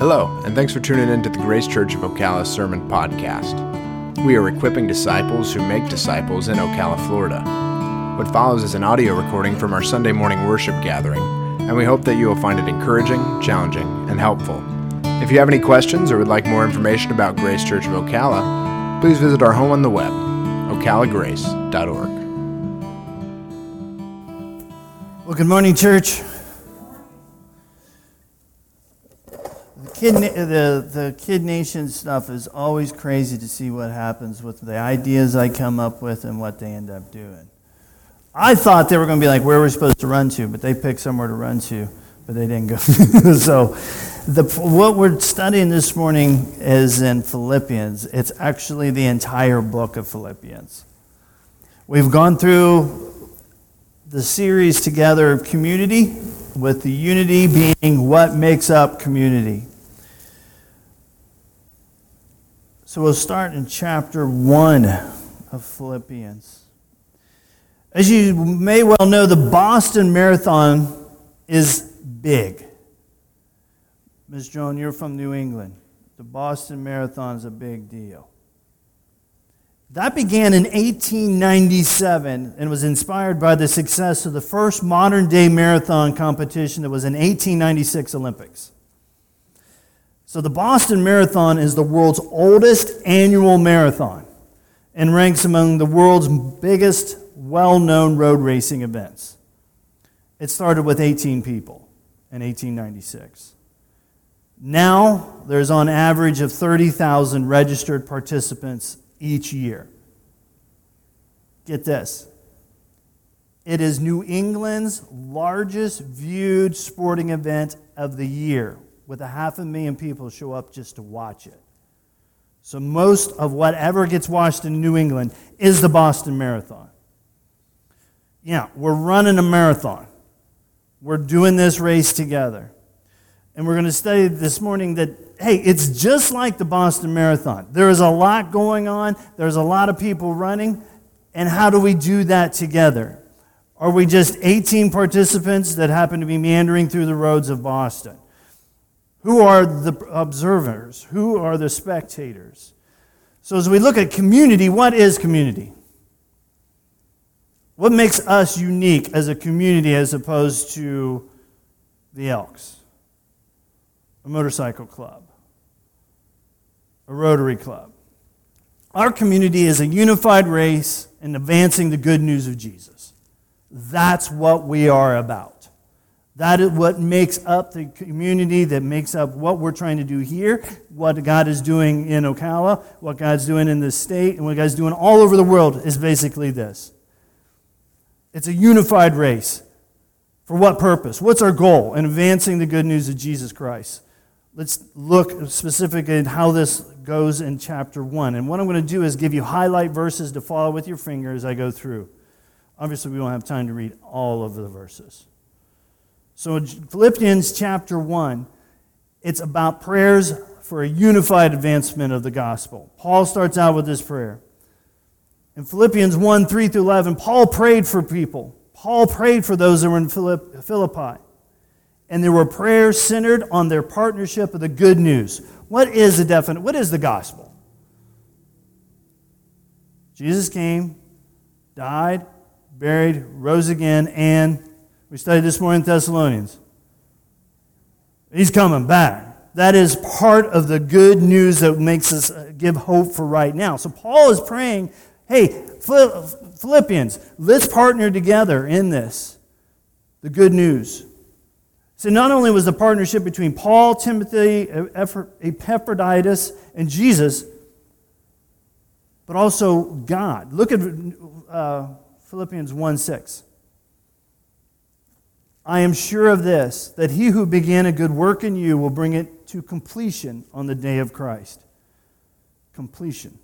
Hello, and thanks for tuning in to the Grace Church of Ocala Sermon Podcast. We are equipping disciples who make disciples in Ocala, Florida. What follows is an audio recording from our Sunday morning worship gathering, and we hope that you will find it encouraging, challenging, and helpful. If you have any questions or would like more information about Grace Church of Ocala, please visit our home on the web, ocalagrace.org. Well, good morning, church. Kid, the, the Kid Nation stuff is always crazy to see what happens with the ideas I come up with and what they end up doing. I thought they were going to be like where we're supposed to run to, but they picked somewhere to run to, but they didn't go. so, the, what we're studying this morning is in Philippians. It's actually the entire book of Philippians. We've gone through the series together of community, with the unity being what makes up community. So we'll start in chapter 1 of Philippians. As you may well know, the Boston Marathon is big. Ms. Joan, you're from New England. The Boston Marathon is a big deal. That began in 1897 and was inspired by the success of the first modern day marathon competition that was in 1896 Olympics. So, the Boston Marathon is the world's oldest annual marathon and ranks among the world's biggest well known road racing events. It started with 18 people in 1896. Now, there's on average of 30,000 registered participants each year. Get this. It is New England's largest viewed sporting event of the year, with a half a million people show up just to watch it. So most of whatever gets watched in New England is the Boston Marathon. Yeah, we're running a marathon. We're doing this race together. And we're going to study this morning that hey, it's just like the Boston Marathon. There is a lot going on, there's a lot of people running. And how do we do that together? Are we just 18 participants that happen to be meandering through the roads of Boston? Who are the observers? Who are the spectators? So, as we look at community, what is community? What makes us unique as a community as opposed to the Elks, a motorcycle club? a Rotary Club. Our community is a unified race in advancing the good news of Jesus. That's what we are about. That is what makes up the community, that makes up what we're trying to do here, what God is doing in Ocala, what God's doing in this state, and what God's doing all over the world is basically this. It's a unified race. For what purpose? What's our goal in advancing the good news of Jesus Christ? Let's look specifically at how this goes in chapter 1. And what I'm going to do is give you highlight verses to follow with your finger as I go through. Obviously, we don't have time to read all of the verses. So, Philippians chapter 1, it's about prayers for a unified advancement of the gospel. Paul starts out with this prayer. In Philippians 1 3 through 11, Paul prayed for people. Paul prayed for those that were in Philippi and there were prayers centered on their partnership of the good news. What is the definite? What is the gospel? Jesus came, died, buried, rose again, and we studied this morning in Thessalonians. He's coming back. That is part of the good news that makes us uh, give hope for right now. So Paul is praying, hey, Philippians, let's partner together in this. The good news. So not only was the partnership between Paul, Timothy, Epaphroditus, and Jesus, but also God. Look at uh, Philippians 1 6. I am sure of this, that he who began a good work in you will bring it to completion on the day of Christ. Completion.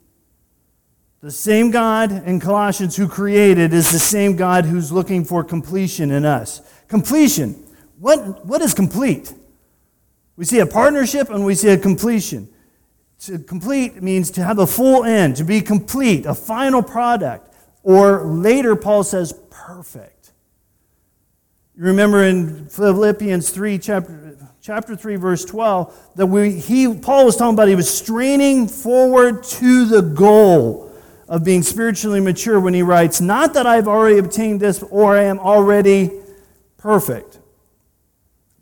The same God in Colossians who created is the same God who's looking for completion in us. Completion what, what is complete? We see a partnership and we see a completion. To complete means to have a full end, to be complete, a final product. Or later, Paul says, perfect. You remember in Philippians 3, chapter, chapter 3, verse 12, that we, he, Paul was talking about he was straining forward to the goal of being spiritually mature when he writes, Not that I've already obtained this or I am already perfect,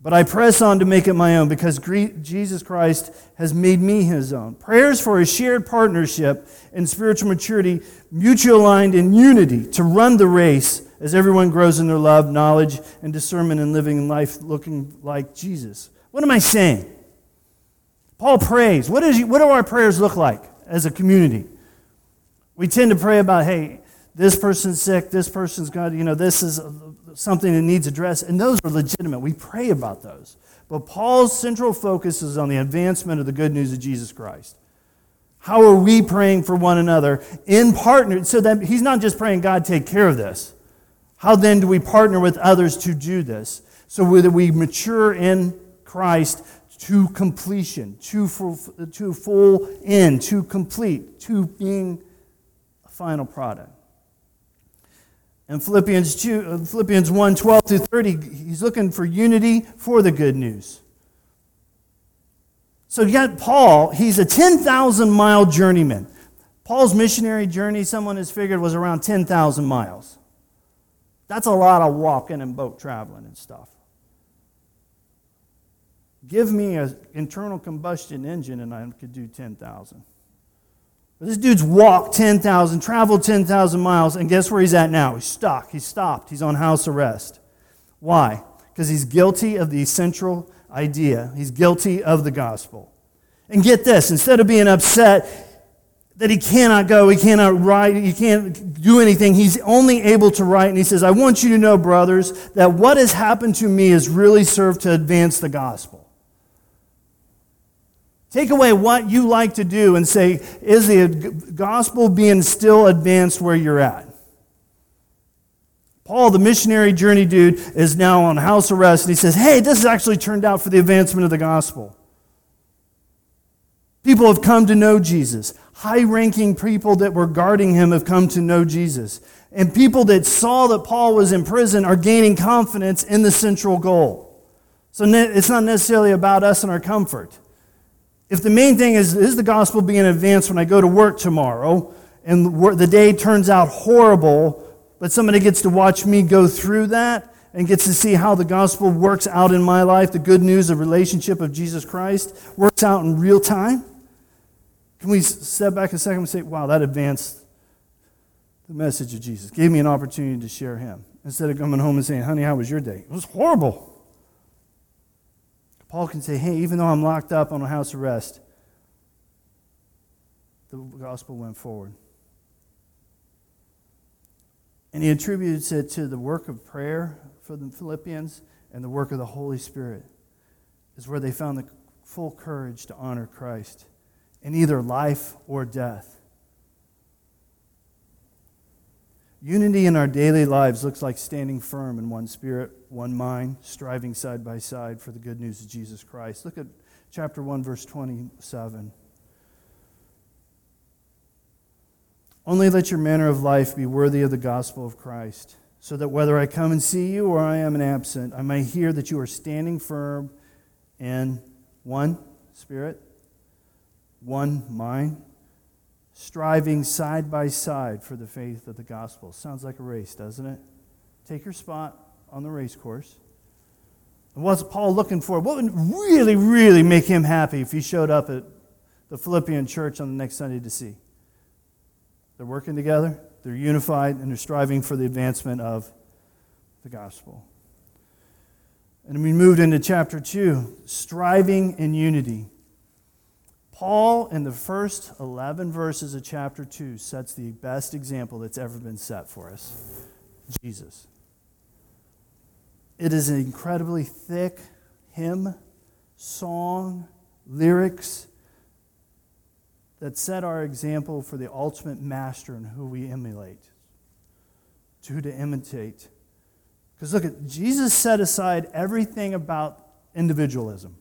but I press on to make it my own because Jesus Christ has made me his own. Prayers for a shared partnership in spiritual maturity, mutual aligned in unity to run the race as everyone grows in their love, knowledge, and discernment in living in life looking like Jesus. What am I saying? Paul prays. What, is, what do our prayers look like as a community? We tend to pray about, hey, this person's sick, this person's got, you know, this is something that needs addressed, and those are legitimate. We pray about those. But Paul's central focus is on the advancement of the good news of Jesus Christ. How are we praying for one another in partner so that he's not just praying, God, take care of this. How then do we partner with others to do this? So that we mature in Christ to completion, to full, to full end, to complete, to being a final product. In Philippians, 2, uh, Philippians 1 12 through 30, he's looking for unity for the good news. So you got Paul, he's a 10,000 mile journeyman. Paul's missionary journey, someone has figured, was around 10,000 miles. That's a lot of walking and boat traveling and stuff. Give me an internal combustion engine and I could do 10,000. This dude's walked 10,000, traveled 10,000 miles, and guess where he's at now? He's stuck. He's stopped. He's on house arrest. Why? Because he's guilty of the central idea. He's guilty of the gospel. And get this instead of being upset that he cannot go, he cannot write, he can't do anything, he's only able to write. And he says, I want you to know, brothers, that what has happened to me has really served to advance the gospel. Take away what you like to do and say, is the gospel being still advanced where you're at? Paul, the missionary journey dude, is now on house arrest and he says, Hey, this has actually turned out for the advancement of the gospel. People have come to know Jesus. High ranking people that were guarding him have come to know Jesus. And people that saw that Paul was in prison are gaining confidence in the central goal. So it's not necessarily about us and our comfort if the main thing is, is the gospel being advanced when I go to work tomorrow and the day turns out horrible, but somebody gets to watch me go through that and gets to see how the gospel works out in my life, the good news of relationship of Jesus Christ works out in real time? Can we step back a second and say, wow, that advanced the message of Jesus, gave me an opportunity to share him instead of coming home and saying, honey, how was your day? It was horrible. Paul can say, hey, even though I'm locked up on a house arrest, the gospel went forward. And he attributes it to the work of prayer for the Philippians and the work of the Holy Spirit, is where they found the full courage to honor Christ in either life or death. Unity in our daily lives looks like standing firm in one spirit, one mind, striving side by side for the good news of Jesus Christ. Look at chapter 1, verse 27. Only let your manner of life be worthy of the gospel of Christ, so that whether I come and see you or I am an absent, I may hear that you are standing firm in one spirit, one mind striving side by side for the faith of the gospel. Sounds like a race, doesn't it? Take your spot on the race course. And what's Paul looking for? What would really, really make him happy if he showed up at the Philippian church on the next Sunday to see? They're working together, they're unified, and they're striving for the advancement of the gospel. And we moved into chapter 2 striving in unity. Paul, in the first 11 verses of chapter 2, sets the best example that's ever been set for us Jesus. It is an incredibly thick hymn, song, lyrics that set our example for the ultimate master and who we emulate, to who to imitate. Because look at Jesus set aside everything about individualism.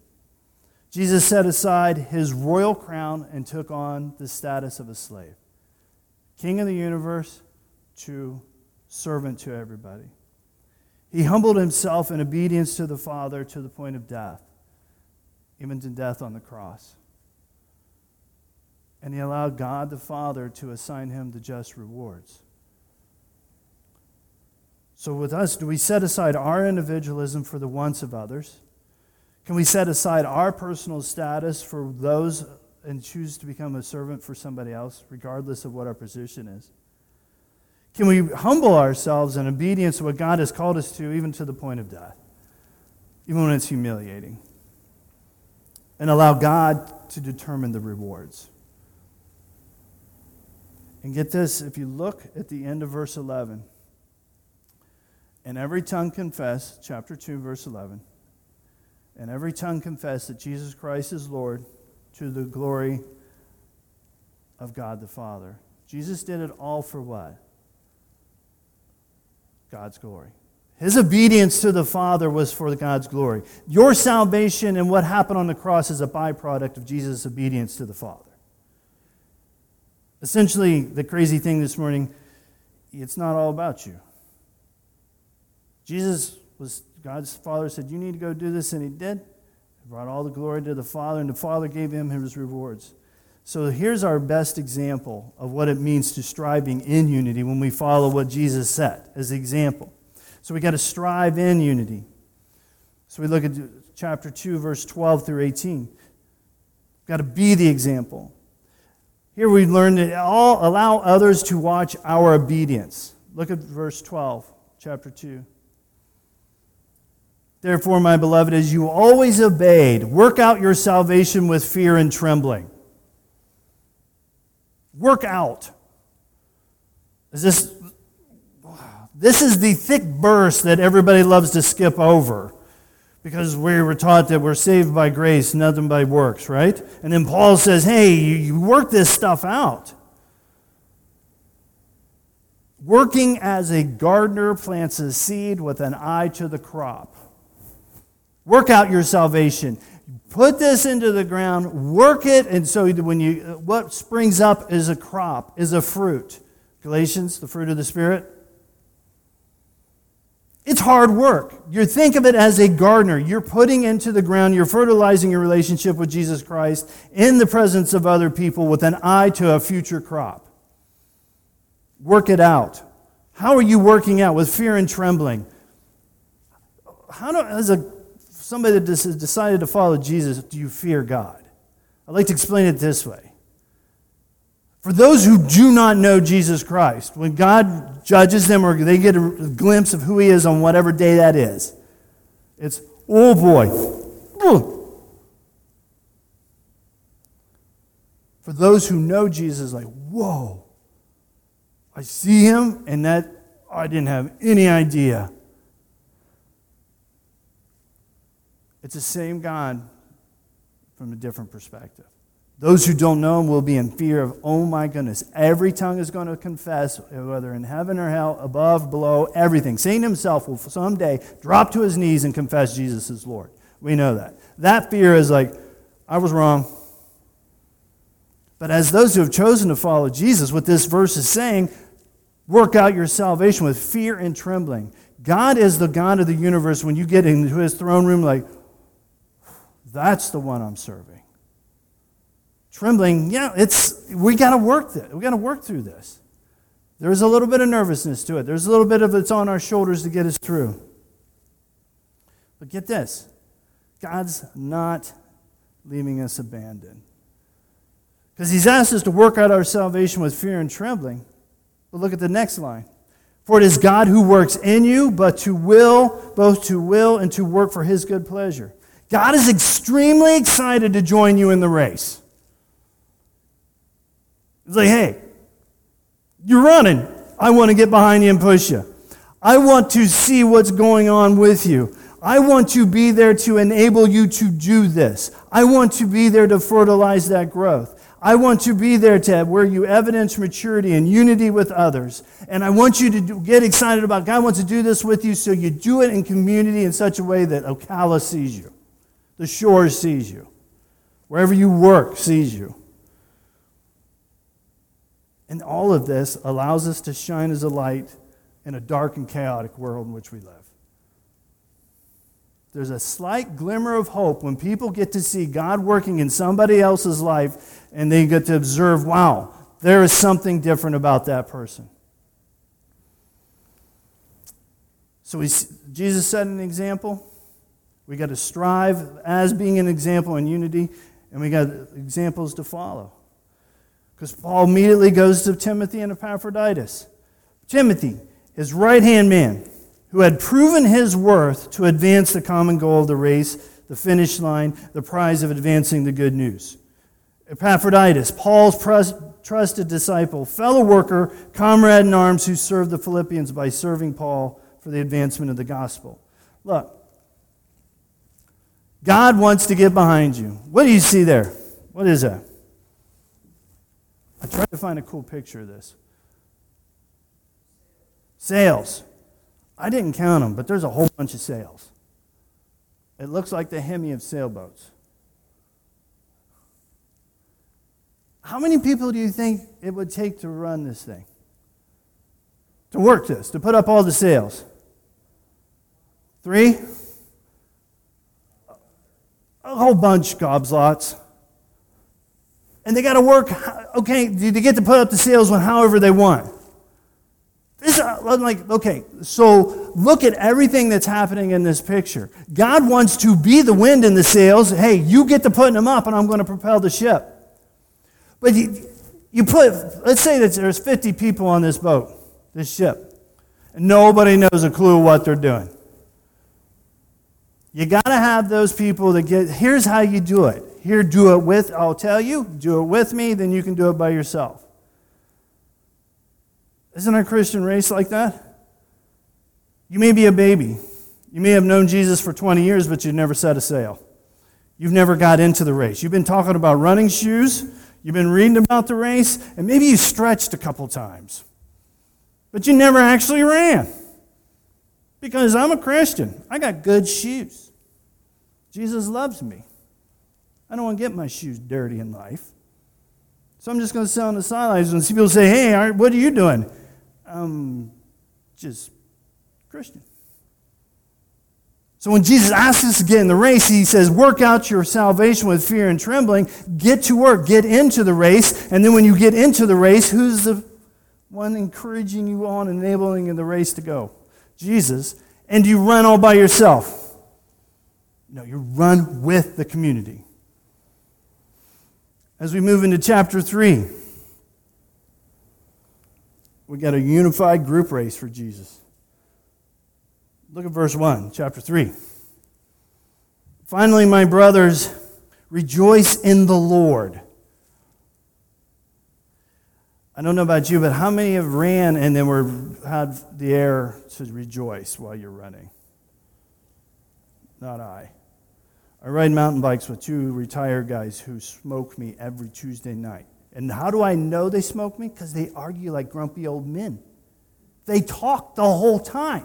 Jesus set aside his royal crown and took on the status of a slave. King of the universe to servant to everybody. He humbled himself in obedience to the Father to the point of death. even to death on the cross. And he allowed God the Father to assign him the just rewards. So, with us, do we set aside our individualism for the wants of others? Can we set aside our personal status for those and choose to become a servant for somebody else, regardless of what our position is? Can we humble ourselves in obedience to what God has called us to, even to the point of death, even when it's humiliating? And allow God to determine the rewards. And get this if you look at the end of verse 11, and every tongue confess, chapter 2, verse 11, and every tongue confess that Jesus Christ is Lord to the glory of God the Father. Jesus did it all for what? God's glory. His obedience to the Father was for God's glory. Your salvation and what happened on the cross is a byproduct of Jesus' obedience to the Father. Essentially, the crazy thing this morning, it's not all about you. Jesus was, God's Father said, You need to go do this, and He did. He brought all the glory to the Father, and the Father gave Him His rewards. So here's our best example of what it means to striving in unity when we follow what Jesus said as the example. So we got to strive in unity. So we look at chapter 2, verse 12 through 18. We've got to be the example. Here we learn to all allow others to watch our obedience. Look at verse 12, chapter 2. Therefore, my beloved, as you always obeyed, work out your salvation with fear and trembling. Work out. Is this this is the thick verse that everybody loves to skip over because we were taught that we're saved by grace, nothing by works, right? And then Paul says, hey, you work this stuff out. Working as a gardener plants a seed with an eye to the crop. Work out your salvation put this into the ground, work it, and so when you what springs up is a crop, is a fruit. Galatians, the fruit of the Spirit. It's hard work. You think of it as a gardener. You're putting into the ground, you're fertilizing your relationship with Jesus Christ in the presence of other people with an eye to a future crop. Work it out. How are you working out? With fear and trembling. How do, as a somebody that has decided to follow Jesus, do you fear God? I'd like to explain it this way. For those who do not know Jesus Christ, when God judges them or they get a glimpse of who He is on whatever day that is, it's, oh boy. For those who know Jesus, like, whoa, I see Him, and that I didn't have any idea. It's the same God from a different perspective. Those who don't know him will be in fear of, oh my goodness, every tongue is going to confess, whether in heaven or hell, above, below, everything. Satan himself will someday drop to his knees and confess Jesus is Lord. We know that. That fear is like, I was wrong. But as those who have chosen to follow Jesus, what this verse is saying, work out your salvation with fear and trembling. God is the God of the universe when you get into his throne room, like, that's the one I'm serving. Trembling, yeah, it's we got to work that. We got to work through this. There's a little bit of nervousness to it. There's a little bit of it's on our shoulders to get us through. But get this. God's not leaving us abandoned. Because he's asked us to work out our salvation with fear and trembling. But look at the next line. For it is God who works in you, but to will, both to will and to work for his good pleasure. God is extremely excited to join you in the race. He's like, hey, you're running. I want to get behind you and push you. I want to see what's going on with you. I want to be there to enable you to do this. I want to be there to fertilize that growth. I want to be there to where you evidence maturity and unity with others. And I want you to do, get excited about God wants to do this with you so you do it in community in such a way that Ocala sees you. The shore sees you. Wherever you work sees you. And all of this allows us to shine as a light in a dark and chaotic world in which we live. there's a slight glimmer of hope when people get to see God working in somebody else's life and they get to observe, wow, there is something different about that person. So we, Jesus set an example. We got to strive as being an example in unity, and we got examples to follow. Because Paul immediately goes to Timothy and Epaphroditus. Timothy, his right hand man, who had proven his worth to advance the common goal of the race, the finish line, the prize of advancing the good news. Epaphroditus, Paul's trusted disciple, fellow worker, comrade in arms who served the Philippians by serving Paul for the advancement of the gospel. Look, God wants to get behind you. What do you see there? What is that? I tried to find a cool picture of this. Sails. I didn't count them, but there's a whole bunch of sails. It looks like the Hemi of sailboats. How many people do you think it would take to run this thing? To work this, to put up all the sails? Three? A whole bunch, of gobslots. And they got to work, okay, they get to put up the sails when however they want. This, uh, I'm like, okay, so look at everything that's happening in this picture. God wants to be the wind in the sails. Hey, you get to putting them up, and I'm going to propel the ship. But you, you put, let's say that there's 50 people on this boat, this ship, and nobody knows a clue what they're doing. You got to have those people that get, here's how you do it. Here, do it with, I'll tell you, do it with me, then you can do it by yourself. Isn't our Christian race like that? You may be a baby. You may have known Jesus for 20 years, but you've never set a sail. You've never got into the race. You've been talking about running shoes, you've been reading about the race, and maybe you stretched a couple times, but you never actually ran. Because I'm a Christian, I got good shoes. Jesus loves me. I don't want to get my shoes dirty in life. So I'm just going to sit on the sidelines and see people say, hey, what are you doing? Um, just Christian. So when Jesus asks us to get in the race, he says, work out your salvation with fear and trembling. Get to work, get into the race. And then when you get into the race, who's the one encouraging you on, enabling in the race to go? Jesus. And you run all by yourself. No, you run with the community. As we move into chapter 3, we got a unified group race for Jesus. Look at verse 1, chapter 3. Finally, my brothers, rejoice in the Lord. I don't know about you, but how many have ran and then were had the air to rejoice while you're running? Not I. I ride mountain bikes with two retired guys who smoke me every Tuesday night. And how do I know they smoke me? Because they argue like grumpy old men. They talk the whole time,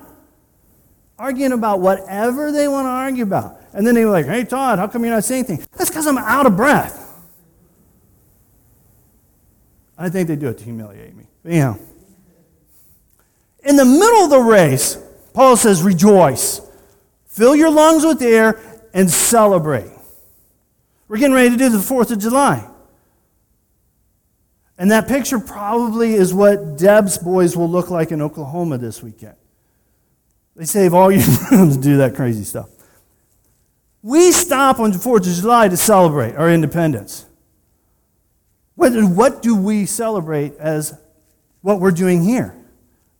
arguing about whatever they want to argue about. And then they're like, hey, Todd, how come you're not saying anything? That's because I'm out of breath. I think they do it to humiliate me. But anyhow, in the middle of the race, Paul says, rejoice. Fill your lungs with air and celebrate. We're getting ready to do the 4th of July. And that picture probably is what Deb's boys will look like in Oklahoma this weekend. They save all year round to do that crazy stuff. We stop on the 4th of July to celebrate our independence. What, what do we celebrate as what we're doing here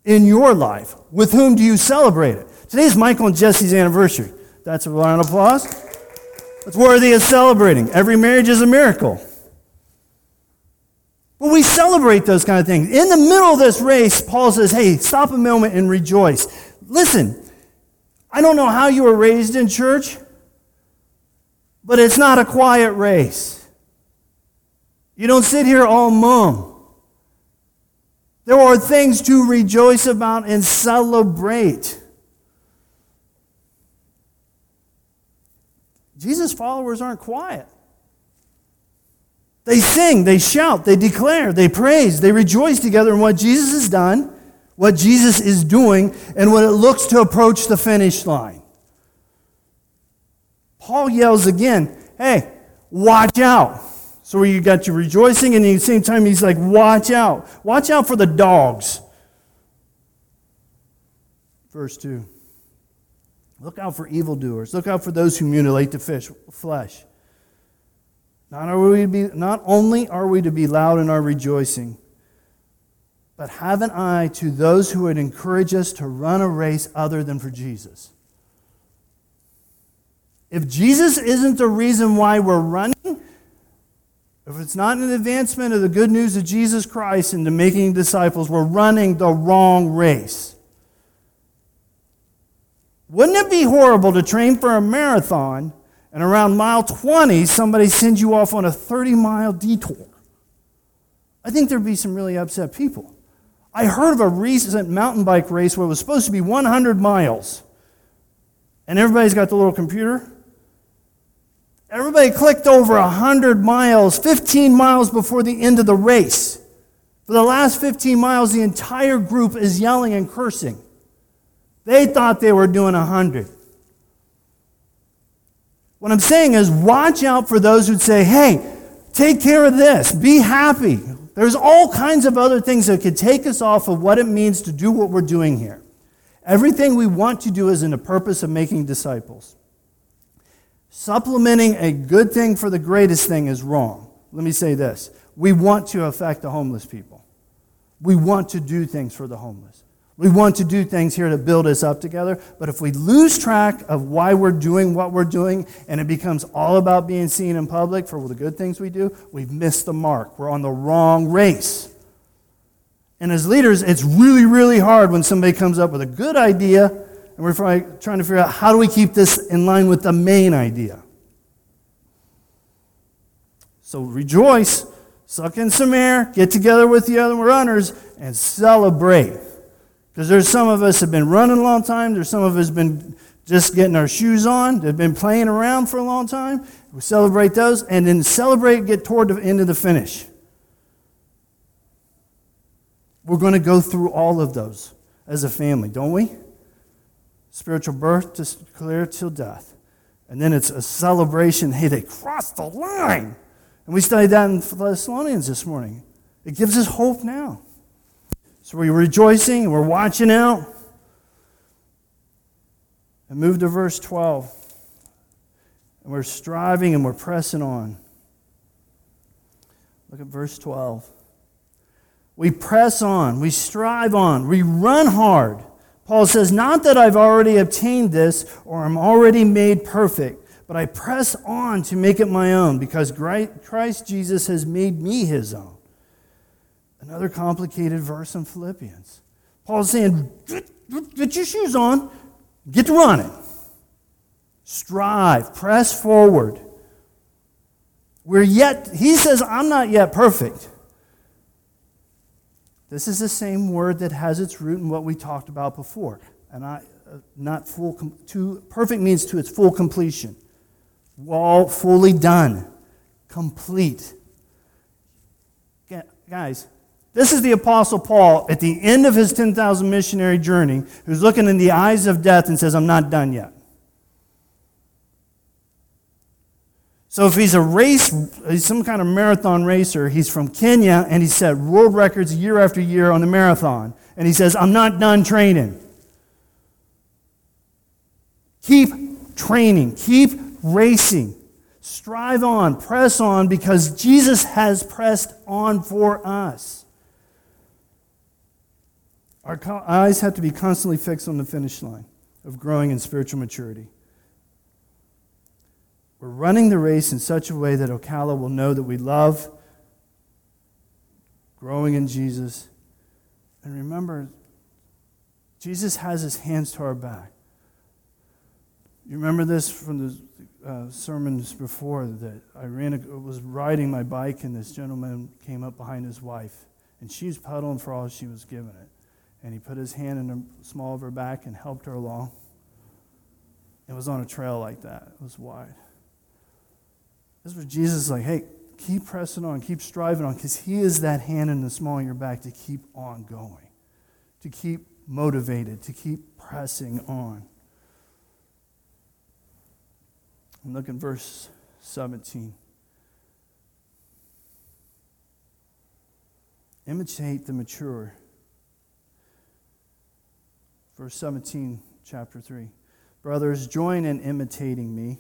in your life? With whom do you celebrate it? Today is Michael and Jesse's anniversary. That's a round of applause. It's worthy of celebrating. Every marriage is a miracle. But we celebrate those kind of things. In the middle of this race, Paul says, hey, stop a moment and rejoice. Listen, I don't know how you were raised in church, but it's not a quiet race. You don't sit here all mum. There are things to rejoice about and celebrate. Jesus' followers aren't quiet. They sing, they shout, they declare, they praise, they rejoice together in what Jesus has done, what Jesus is doing, and when it looks to approach the finish line. Paul yells again, hey, watch out. So you got you rejoicing, and at the same time, he's like, watch out. Watch out for the dogs. Verse 2. Look out for evildoers. Look out for those who mutilate the fish, flesh. Not, are we be, not only are we to be loud in our rejoicing, but have an eye to those who would encourage us to run a race other than for Jesus. If Jesus isn't the reason why we're running, if it's not an advancement of the good news of Jesus Christ into making disciples, we're running the wrong race. Wouldn't it be horrible to train for a marathon and around mile 20 somebody sends you off on a 30 mile detour? I think there'd be some really upset people. I heard of a recent mountain bike race where it was supposed to be 100 miles. And everybody's got the little computer. Everybody clicked over 100 miles, 15 miles before the end of the race. For the last 15 miles, the entire group is yelling and cursing. They thought they were doing 100. What I'm saying is, watch out for those who'd say, hey, take care of this, be happy, there's all kinds of other things that could take us off of what it means to do what we're doing here. Everything we want to do is in the purpose of making disciples. Supplementing a good thing for the greatest thing is wrong. Let me say this we want to affect the homeless people, we want to do things for the homeless. We want to do things here to build us up together, but if we lose track of why we're doing what we're doing and it becomes all about being seen in public for the good things we do, we've missed the mark. We're on the wrong race. And as leaders, it's really, really hard when somebody comes up with a good idea and we're trying to figure out how do we keep this in line with the main idea. So rejoice, suck in some air, get together with the other runners, and celebrate. Because there's some of us have been running a long time. There's some of us been just getting our shoes on. They've been playing around for a long time. We celebrate those and then celebrate, get toward the end of the finish. We're going to go through all of those as a family, don't we? Spiritual birth to clear till death. And then it's a celebration. Hey, they crossed the line. And we studied that in Thessalonians this morning. It gives us hope now. So we're rejoicing we're watching out. And move to verse 12. And we're striving and we're pressing on. Look at verse 12. We press on, we strive on, we run hard. Paul says, Not that I've already obtained this or I'm already made perfect, but I press on to make it my own because Christ Jesus has made me his own. Another complicated verse in Philippians. Paul's saying, get, your shoes on, get to running. Strive, press forward. We're yet, he says, I'm not yet perfect. This is the same word that has its root in what we talked about before. And I, uh, not full, to, perfect means to its full completion. All fully done, complete. Guys, this is the Apostle Paul at the end of his 10,000 missionary journey who's looking in the eyes of death and says, I'm not done yet. So if he's a race, he's some kind of marathon racer, he's from Kenya and he set world records year after year on the marathon. And he says, I'm not done training. Keep training, keep racing. Strive on, press on, because Jesus has pressed on for us. Our eyes have to be constantly fixed on the finish line of growing in spiritual maturity. We're running the race in such a way that Ocala will know that we love growing in Jesus. And remember, Jesus has his hands to our back. You remember this from the uh, sermons before that I ran, was riding my bike and this gentleman came up behind his wife and she was pedaling for all she was giving it and he put his hand in the small of her back and helped her along. It was on a trail like that. It was wide. This was Jesus like, hey, keep pressing on, keep striving on, because he is that hand in the small of your back to keep on going, to keep motivated, to keep pressing on. And look in verse 17. Imitate the mature. Verse 17, chapter 3. Brothers, join in imitating me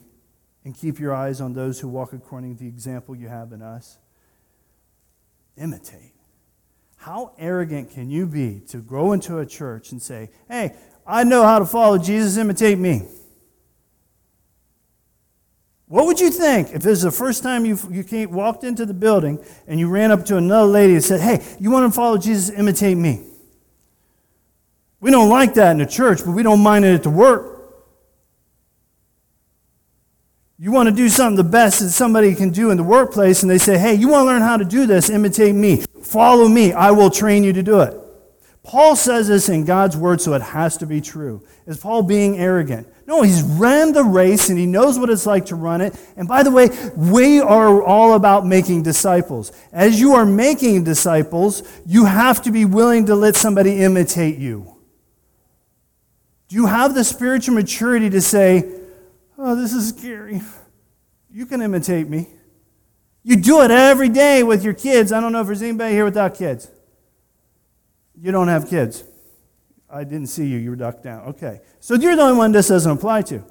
and keep your eyes on those who walk according to the example you have in us. Imitate. How arrogant can you be to go into a church and say, hey, I know how to follow Jesus, imitate me? What would you think if this is the first time you, you came, walked into the building and you ran up to another lady and said, Hey, you want to follow Jesus? Imitate me. We don't like that in the church, but we don't mind it at the work. You want to do something the best that somebody can do in the workplace, and they say, Hey, you want to learn how to do this? Imitate me. Follow me. I will train you to do it. Paul says this in God's word, so it has to be true. Is Paul being arrogant? No, he's ran the race and he knows what it's like to run it. And by the way, we are all about making disciples. As you are making disciples, you have to be willing to let somebody imitate you. Do you have the spiritual maturity to say, Oh, this is scary. You can imitate me. You do it every day with your kids. I don't know if there's anybody here without kids. You don't have kids. I didn't see you. You were ducked down. Okay. So you're the only one this doesn't apply to.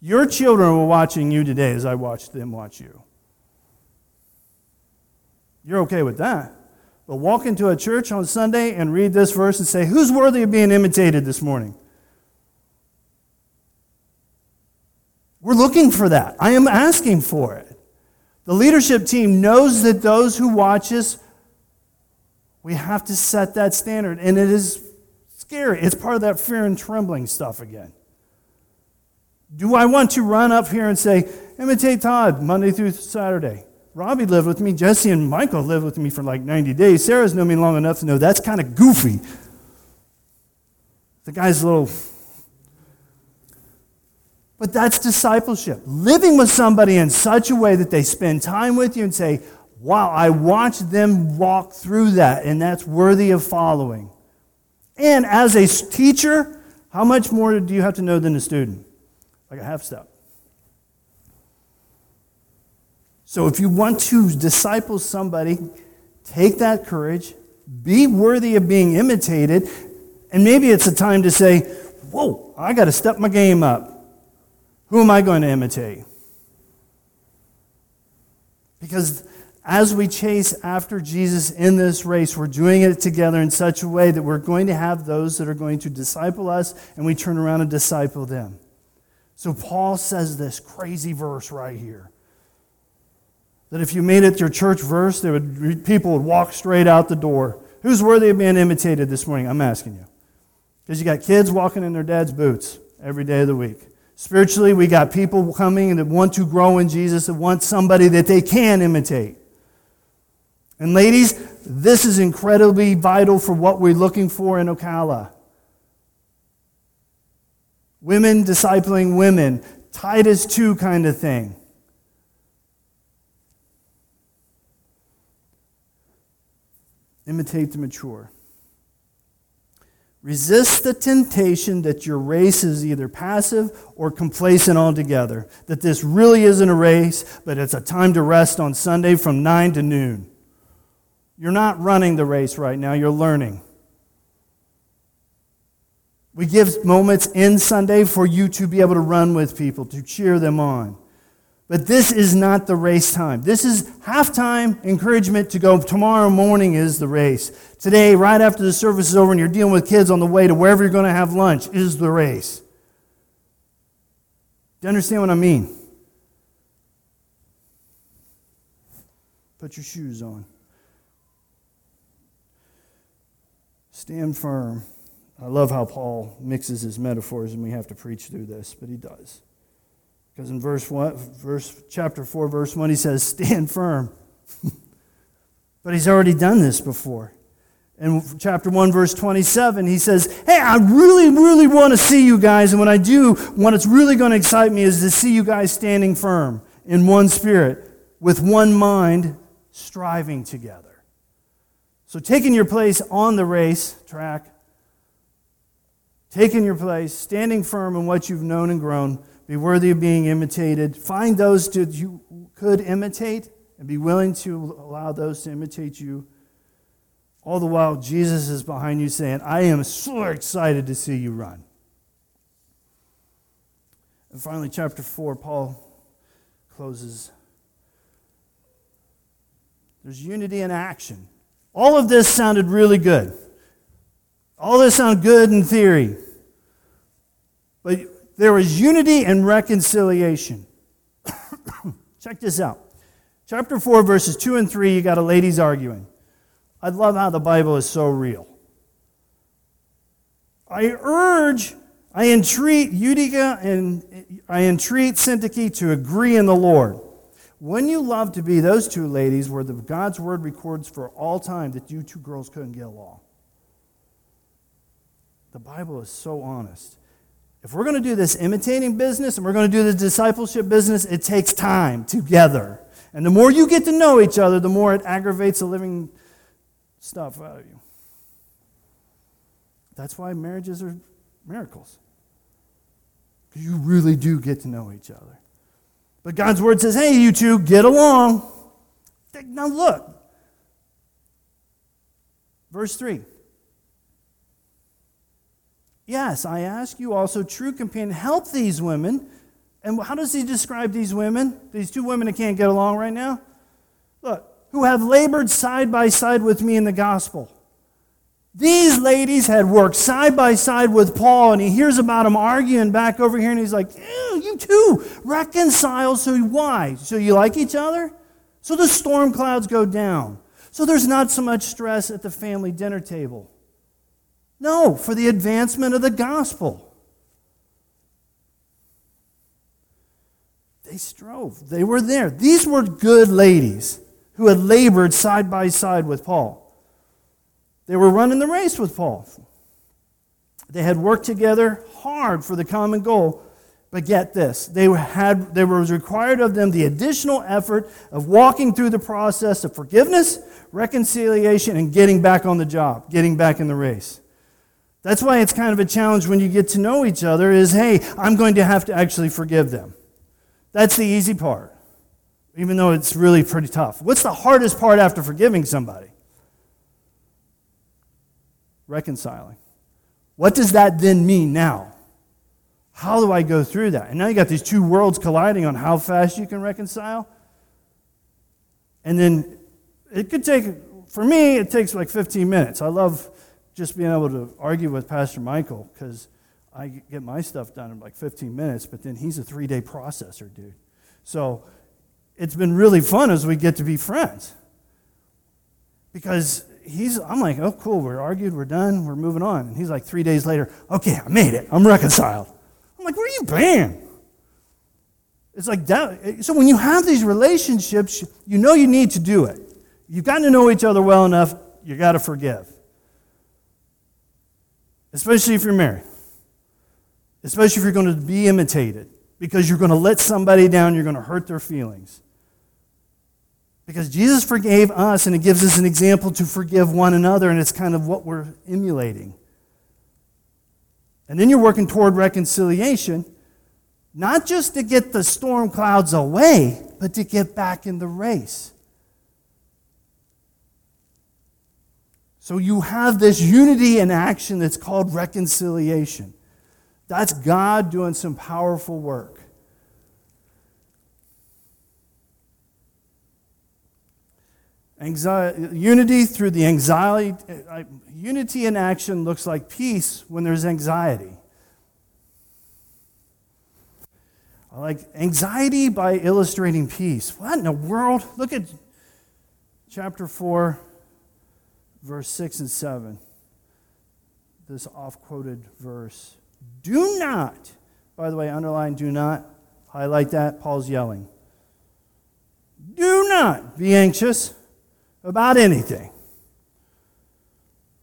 Your children were watching you today as I watched them watch you. You're okay with that. But walk into a church on Sunday and read this verse and say, Who's worthy of being imitated this morning? We're looking for that. I am asking for it. The leadership team knows that those who watch us we have to set that standard. And it is scary. It's part of that fear and trembling stuff again. Do I want to run up here and say, imitate Todd Monday through Saturday? Robbie lived with me. Jesse and Michael lived with me for like 90 days. Sarah's known me long enough to know that's kind of goofy. The guy's a little. But that's discipleship. Living with somebody in such a way that they spend time with you and say, wow, I watched them walk through that, and that's worthy of following. And as a teacher, how much more do you have to know than a student? Like a half step. So if you want to disciple somebody, take that courage, be worthy of being imitated, and maybe it's a time to say, Whoa, I got to step my game up. Who am I going to imitate? Because as we chase after Jesus in this race, we're doing it together in such a way that we're going to have those that are going to disciple us, and we turn around and disciple them. So Paul says this crazy verse right here. That if you made it your church verse, there would, people would walk straight out the door. Who's worthy of being imitated this morning? I'm asking you. Because you got kids walking in their dad's boots every day of the week. Spiritually, we got people coming that want to grow in Jesus, that want somebody that they can imitate. And ladies, this is incredibly vital for what we're looking for in Ocala. Women discipling women, Titus 2 kind of thing. Imitate the mature. Resist the temptation that your race is either passive or complacent altogether. That this really isn't a race, but it's a time to rest on Sunday from 9 to noon. You're not running the race right now, you're learning. We give moments in Sunday for you to be able to run with people, to cheer them on. But this is not the race time. This is halftime encouragement to go. Tomorrow morning is the race. Today, right after the service is over and you're dealing with kids on the way to wherever you're going to have lunch, is the race. Do you understand what I mean? Put your shoes on. Stand firm. I love how Paul mixes his metaphors, and we have to preach through this, but he does. Because in verse one, verse chapter four, verse one, he says, "Stand firm." but he's already done this before. In chapter 1, verse 27, he says, Hey, I really, really want to see you guys. And when I do, what it's really going to excite me is to see you guys standing firm in one spirit, with one mind, striving together. So, taking your place on the race track, taking your place, standing firm in what you've known and grown, be worthy of being imitated. Find those that you could imitate and be willing to allow those to imitate you. All the while, Jesus is behind you saying, I am so excited to see you run. And finally, chapter 4, Paul closes. There's unity in action. All of this sounded really good. All this sounded good in theory. But there was unity and reconciliation. Check this out. Chapter 4, verses 2 and 3, you got a ladies arguing. I love how the Bible is so real. I urge, I entreat Euodia and I entreat Syntyche to agree in the Lord. When you love to be those two ladies, where the God's word records for all time that you two girls couldn't get along. The Bible is so honest. If we're going to do this imitating business and we're going to do the discipleship business, it takes time together. And the more you get to know each other, the more it aggravates the living stuff out of you. That's why marriages are miracles. Because you really do get to know each other. But God's word says, hey, you two, get along. Now look. Verse 3. Yes, I ask you also, true companion, help these women. And how does he describe these women? These two women that can't get along right now? Look, who have labored side by side with me in the gospel. These ladies had worked side by side with Paul, and he hears about them arguing back over here, and he's like, You too, reconcile. So why? So you like each other? So the storm clouds go down. So there's not so much stress at the family dinner table. No, for the advancement of the gospel. They strove, they were there. These were good ladies who had labored side by side with Paul. They were running the race with Paul. They had worked together hard for the common goal. But get this, they had there was required of them the additional effort of walking through the process of forgiveness, reconciliation, and getting back on the job, getting back in the race. That's why it's kind of a challenge when you get to know each other is, hey, I'm going to have to actually forgive them. That's the easy part, even though it's really pretty tough. What's the hardest part after forgiving somebody? reconciling. What does that then mean now? How do I go through that? And now you got these two worlds colliding on how fast you can reconcile. And then it could take, for me, it takes like 15 minutes. I love just being able to argue with Pastor Michael because I get my stuff done in like 15 minutes, but then he's a three day processor, dude. So it's been really fun as we get to be friends. Because he's, I'm like, oh, cool, we're argued, we're done, we're moving on. And he's like, three days later, okay, I made it, I'm reconciled. I'm like, where are you been? It's like that. So when you have these relationships, you know you need to do it. You've gotten to know each other well enough, you got to forgive. Especially if you're married. Especially if you're going to be imitated. Because you're going to let somebody down, you're going to hurt their feelings. Because Jesus forgave us, and it gives us an example to forgive one another, and it's kind of what we're emulating. And then you're working toward reconciliation, not just to get the storm clouds away, but to get back in the race. So you have this unity in action that's called reconciliation. That's God doing some powerful work. Anxiety, unity through the anxiety, uh, unity in action looks like peace when there's anxiety. I like anxiety by illustrating peace. What in the world? Look at chapter 4, verse 6 and 7. This off quoted verse. Do not, by the way, underline do not, highlight that. Paul's yelling. Do not be anxious about anything.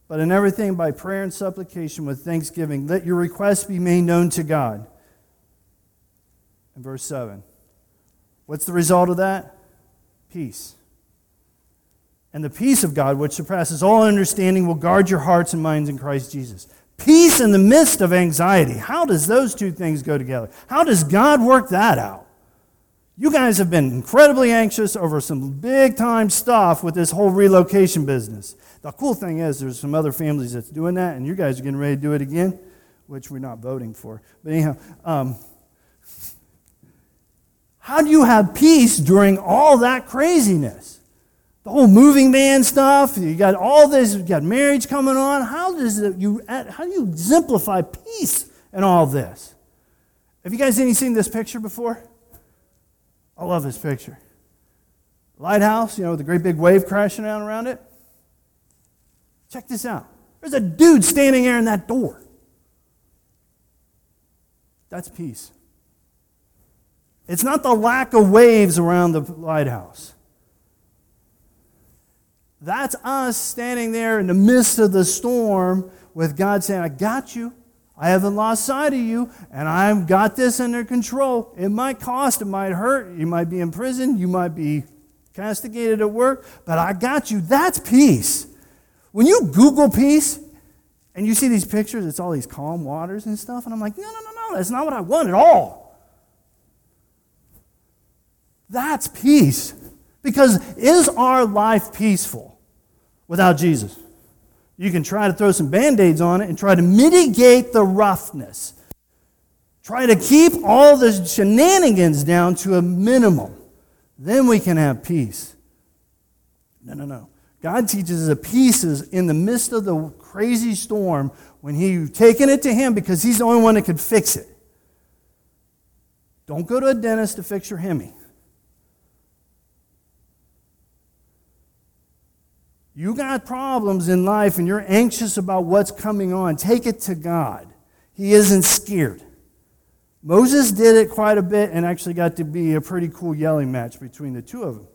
But in everything, by prayer and supplication with thanksgiving, let your requests be made known to God. In verse 7. What's the result of that? Peace. And the peace of God, which surpasses all understanding, will guard your hearts and minds in Christ Jesus. Peace in the midst of anxiety. How does those two things go together? How does God work that out? You guys have been incredibly anxious over some big time stuff with this whole relocation business. The cool thing is, there's some other families that's doing that, and you guys are getting ready to do it again, which we're not voting for. But anyhow, um, how do you have peace during all that craziness? The whole moving van stuff, you got all this, you got marriage coming on. How does it, you how do you exemplify peace in all this? Have you guys any seen this picture before? I love this picture. Lighthouse, you know, with the great big wave crashing down around it. Check this out. There's a dude standing there in that door. That's peace. It's not the lack of waves around the lighthouse. That's us standing there in the midst of the storm with God saying, I got you. I haven't lost sight of you, and I've got this under control. It might cost, it might hurt, you might be in prison, you might be castigated at work, but I got you. That's peace. When you Google peace and you see these pictures, it's all these calm waters and stuff, and I'm like, no, no, no, no, that's not what I want at all. That's peace. Because is our life peaceful without Jesus? You can try to throw some band aids on it and try to mitigate the roughness. Try to keep all the shenanigans down to a minimum. Then we can have peace. No, no, no. God teaches us that peace is in the midst of the crazy storm when He's taking it to Him because He's the only one that can fix it. Don't go to a dentist to fix your Hemi. You got problems in life and you're anxious about what's coming on. Take it to God. He isn't scared. Moses did it quite a bit and actually got to be a pretty cool yelling match between the two of them.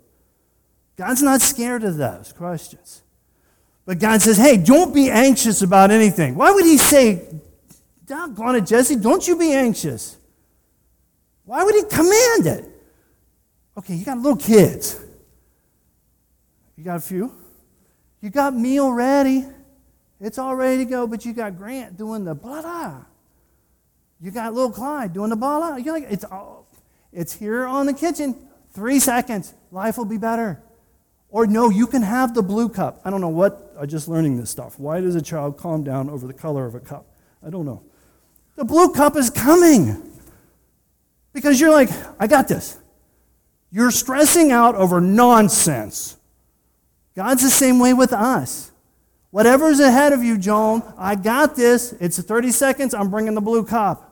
God's not scared of those questions. But God says, hey, don't be anxious about anything. Why would he say, doggone it, Jesse, don't you be anxious? Why would he command it? Okay, you got little kids. You got a few? You got meal ready. It's all ready to go, but you got Grant doing the blah blah. You got little Clyde doing the blah blah. You're like, it's all, it's here on the kitchen. Three seconds. Life will be better. Or no, you can have the blue cup. I don't know what, I'm just learning this stuff. Why does a child calm down over the color of a cup? I don't know. The blue cup is coming. Because you're like, I got this. You're stressing out over nonsense. God's the same way with us. Whatever's ahead of you, Joan, I got this. It's 30 seconds. I'm bringing the blue cup.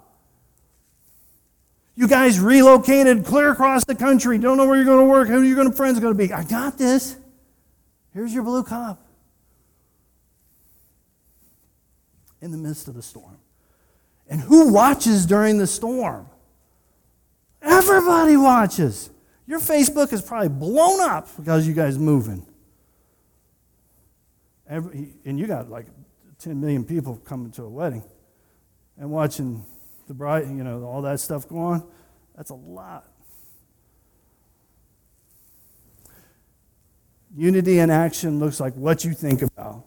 You guys relocated clear across the country. Don't know where you're going to work, who your friends going to be. I got this. Here's your blue cup. In the midst of the storm. And who watches during the storm? Everybody watches. Your Facebook is probably blown up because you guys moving. Every, and you got like 10 million people coming to a wedding and watching the bride, you know, all that stuff go on. That's a lot. Unity in action looks like what you think about,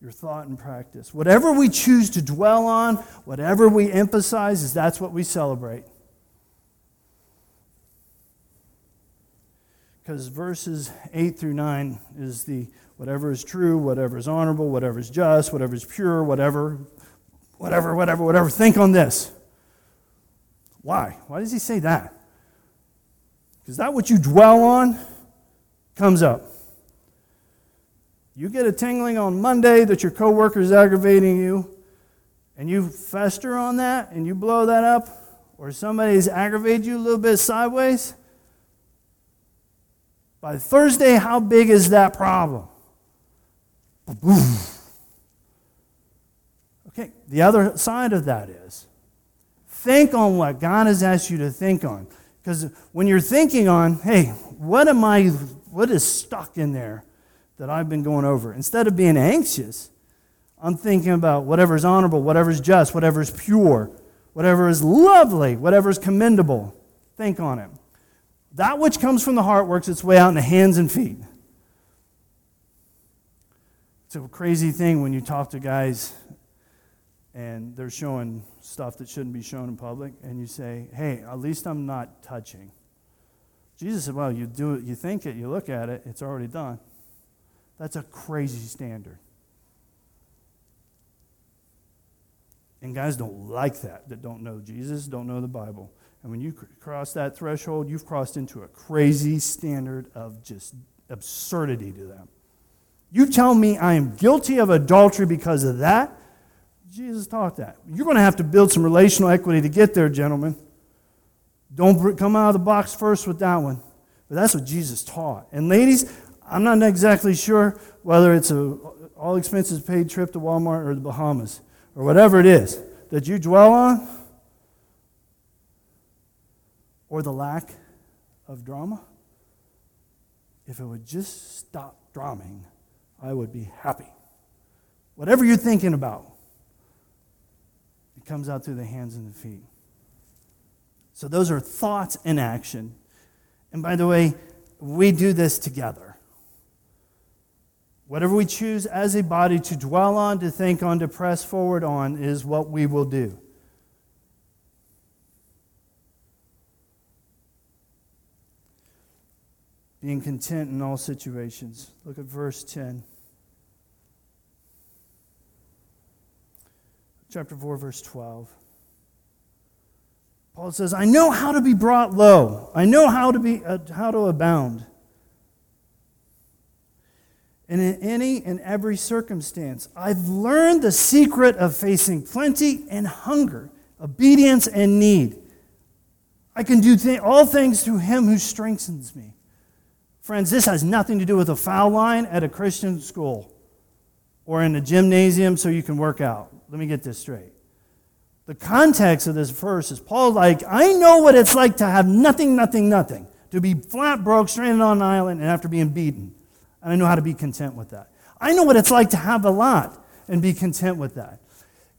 your thought and practice. Whatever we choose to dwell on, whatever we emphasize, is that's what we celebrate. Because verses 8 through 9 is the whatever is true, whatever is honorable, whatever is just, whatever is pure, whatever, whatever, whatever, whatever. Think on this. Why? Why does he say that? Because that what you dwell on comes up. You get a tingling on Monday that your coworker is aggravating you, and you fester on that and you blow that up, or somebody's aggravated you a little bit sideways by Thursday, how big is that problem? Okay, the other side of that is think on what God has asked you to think on. Because when you're thinking on, hey, what am I, what is stuck in there that I've been going over? Instead of being anxious, I'm thinking about whatever is honorable, whatever is just, whatever is pure, whatever is lovely, whatever is commendable. Think on it. That which comes from the heart works its way out in the hands and feet. It's a crazy thing when you talk to guys and they're showing stuff that shouldn't be shown in public, and you say, hey, at least I'm not touching. Jesus said, well, you do it, you think it, you look at it, it's already done. That's a crazy standard. And guys don't like that, that don't know Jesus, don't know the Bible. And when you cross that threshold, you've crossed into a crazy standard of just absurdity to them. You tell me I am guilty of adultery because of that? Jesus taught that. You're going to have to build some relational equity to get there, gentlemen. Don't come out of the box first with that one. But that's what Jesus taught. And ladies, I'm not exactly sure whether it's a all expenses paid trip to Walmart or the Bahamas or whatever it is that you dwell on or the lack of drama. If it would just stop drumming, I would be happy. Whatever you're thinking about, it comes out through the hands and the feet. So those are thoughts in action. And by the way, we do this together. Whatever we choose as a body to dwell on, to think on, to press forward on is what we will do. Being content in all situations. Look at verse 10. Chapter 4, verse 12. Paul says, I know how to be brought low. I know how to, be, uh, how to abound. And in any and every circumstance, I've learned the secret of facing plenty and hunger, obedience and need. I can do th- all things through him who strengthens me. Friends, this has nothing to do with a foul line at a Christian school or in a gymnasium so you can work out. Let me get this straight. The context of this verse is Paul like, I know what it's like to have nothing, nothing, nothing, to be flat broke, stranded on an island, and after being beaten. And I know how to be content with that. I know what it's like to have a lot and be content with that.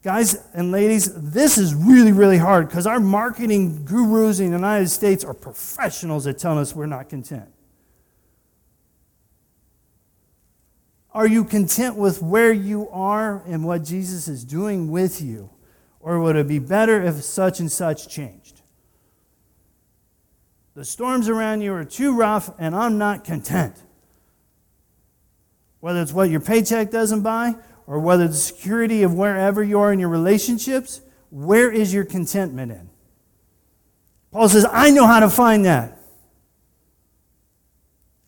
Guys and ladies, this is really, really hard because our marketing gurus in the United States are professionals at telling us we're not content. Are you content with where you are and what Jesus is doing with you? Or would it be better if such and such changed? The storms around you are too rough, and I'm not content. Whether it's what your paycheck doesn't buy, or whether the security of wherever you are in your relationships, where is your contentment in? Paul says, I know how to find that.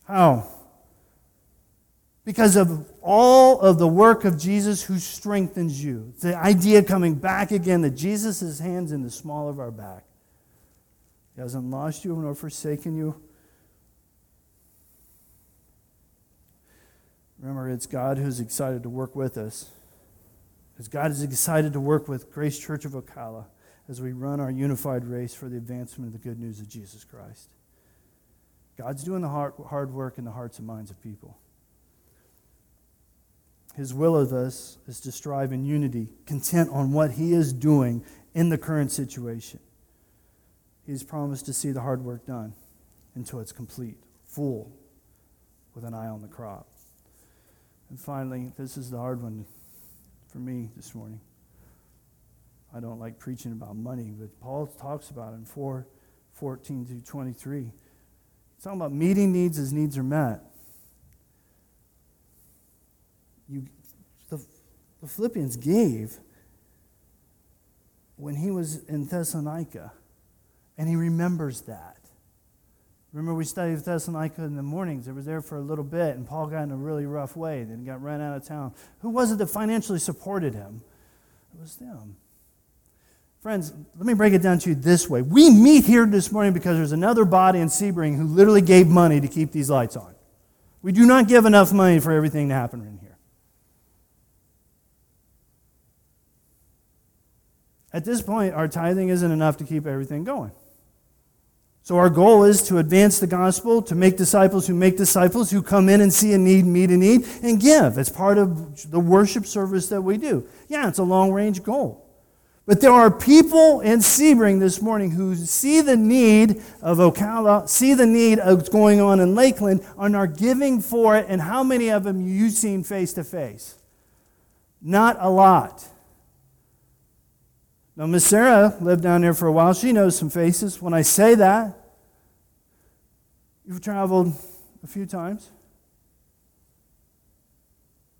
How? Because of all of the work of Jesus who strengthens you. the idea coming back again that Jesus' hands in the small of our back. He hasn't lost you nor forsaken you. Remember, it's God who's excited to work with us. As God is excited to work with Grace Church of Ocala as we run our unified race for the advancement of the good news of Jesus Christ. God's doing the hard work in the hearts and minds of people. His will of us is to strive in unity, content on what He is doing in the current situation. He's promised to see the hard work done until it's complete, full, with an eye on the crop. And finally, this is the hard one for me this morning. I don't like preaching about money, but Paul talks about it in 4 14 to 23. He's talking about meeting needs as needs are met. You, the, the Philippians gave when he was in Thessalonica, and he remembers that. Remember, we studied Thessalonica in the mornings. It was there for a little bit, and Paul got in a really rough way, then got run out of town. Who was it that financially supported him? It was them. Friends, let me break it down to you this way. We meet here this morning because there's another body in Sebring who literally gave money to keep these lights on. We do not give enough money for everything to happen in here. At this point, our tithing isn't enough to keep everything going. So, our goal is to advance the gospel, to make disciples who make disciples, who come in and see a need, meet a need, and give. It's part of the worship service that we do. Yeah, it's a long range goal. But there are people in Sebring this morning who see the need of Ocala, see the need of what's going on in Lakeland, and are giving for it. And how many of them you've seen face to face? Not a lot. Now, Miss Sarah lived down there for a while. She knows some faces. When I say that, you've traveled a few times.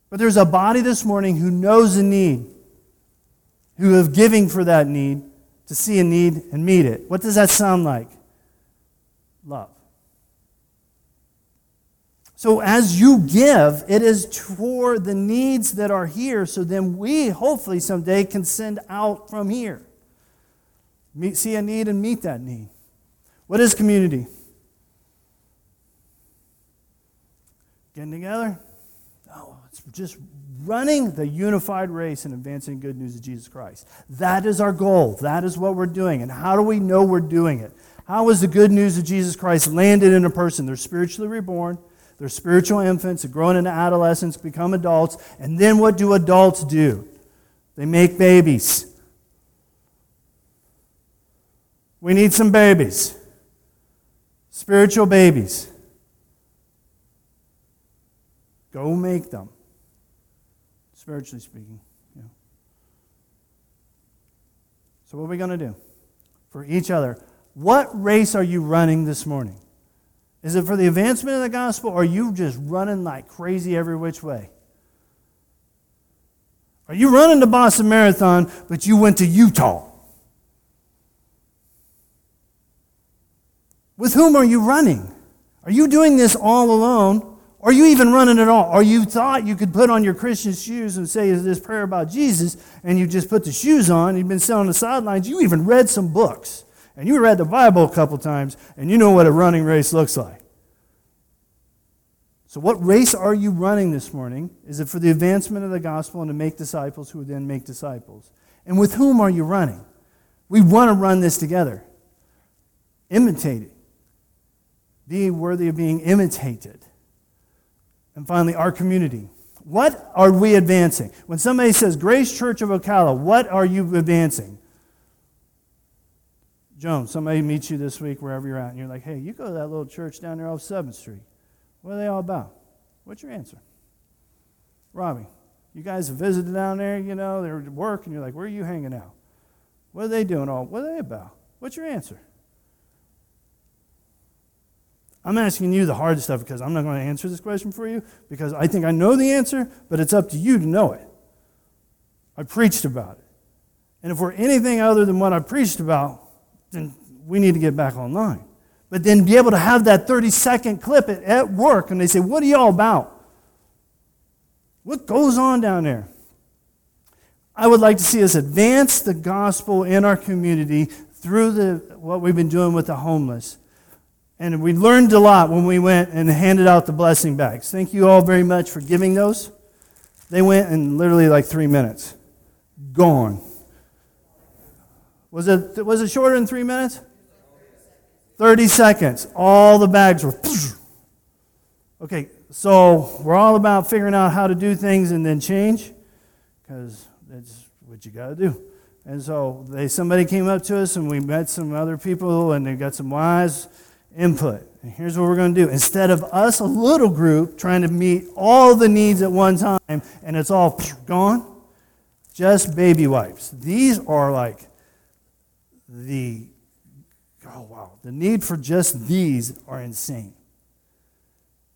But there's a body this morning who knows a need who have giving for that need to see a need and meet it. What does that sound like? Love. So as you give, it is for the needs that are here, so then we hopefully someday can send out from here. Meet, see a need and meet that need. What is community? Getting together? No, it's just running the unified race and advancing good news of Jesus Christ. That is our goal. That is what we're doing. And how do we know we're doing it? How is the good news of Jesus Christ landed in a person? They're spiritually reborn, they're spiritual infants, growing into adolescents, become adults, and then what do adults do? They make babies. We need some babies. Spiritual babies. Go make them spiritually speaking. Yeah. So, what are we going to do for each other? What race are you running this morning? Is it for the advancement of the gospel, or are you just running like crazy every which way? Are you running the Boston Marathon, but you went to Utah? With whom are you running? Are you doing this all alone? Are you even running at all? Or you thought you could put on your Christian shoes and say this prayer about Jesus, and you just put the shoes on, you've been sitting on the sidelines, you even read some books, and you read the Bible a couple times, and you know what a running race looks like. So, what race are you running this morning? Is it for the advancement of the gospel and to make disciples who then make disciples? And with whom are you running? We want to run this together. Imitate it. Be worthy of being imitated. And finally, our community. What are we advancing? When somebody says Grace Church of Ocala, what are you advancing? Joan, somebody meets you this week wherever you're at, and you're like, hey, you go to that little church down there off 7th Street. What are they all about? What's your answer? Robbie, you guys visited down there, you know, they're at work, and you're like, where are you hanging out? What are they doing all? What are they about? What's your answer? I'm asking you the hard stuff because I'm not going to answer this question for you because I think I know the answer, but it's up to you to know it. I preached about it. And if we're anything other than what I preached about, then we need to get back online. But then be able to have that 30 second clip at, at work and they say, What are y'all about? What goes on down there? I would like to see us advance the gospel in our community through the, what we've been doing with the homeless. And we learned a lot when we went and handed out the blessing bags. Thank you all very much for giving those. They went in literally like three minutes. Gone. Was it, was it shorter than three minutes? 30 seconds. All the bags were. Okay, so we're all about figuring out how to do things and then change because that's what you got to do. And so they, somebody came up to us and we met some other people and they got some wise input. And here's what we're going to do. Instead of us, a little group, trying to meet all the needs at one time and it's all gone, just baby wipes. These are like the, oh wow, the need for just these are insane.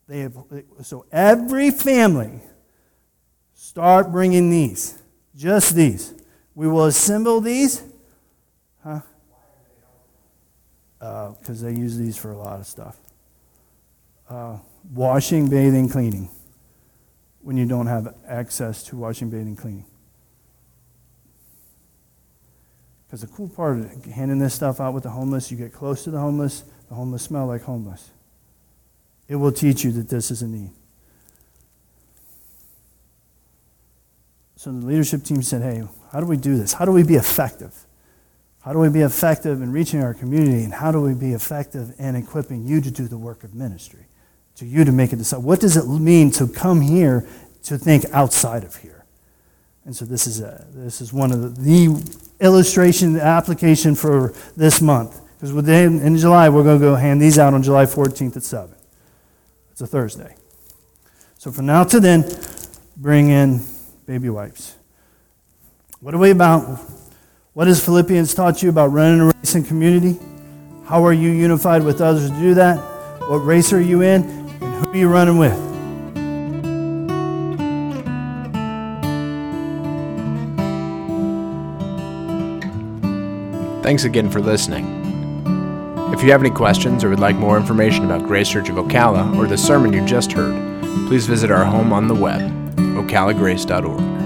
They have, so every family, start bringing these, just these. We will assemble these. Huh? because uh, they use these for a lot of stuff. Uh, washing, bathing, cleaning. When you don't have access to washing, bathing, cleaning. Because the cool part of handing this stuff out with the homeless, you get close to the homeless, the homeless smell like homeless. It will teach you that this is a need. So the leadership team said, hey, how do we do this? How do we be effective? How do we be effective in reaching our community? And how do we be effective in equipping you to do the work of ministry? To you to make a decision. What does it mean to come here to think outside of here? And so this is, a, this is one of the, the illustration, application for this month. Because within in July, we're going to go hand these out on July 14th at 7. It's a Thursday. So from now to then, bring in baby wipes. What are we about? What has Philippians taught you about running a race in community? How are you unified with others to do that? What race are you in? And who are you running with? Thanks again for listening. If you have any questions or would like more information about Grace Church of Ocala or the sermon you just heard, please visit our home on the web, ocalagrace.org.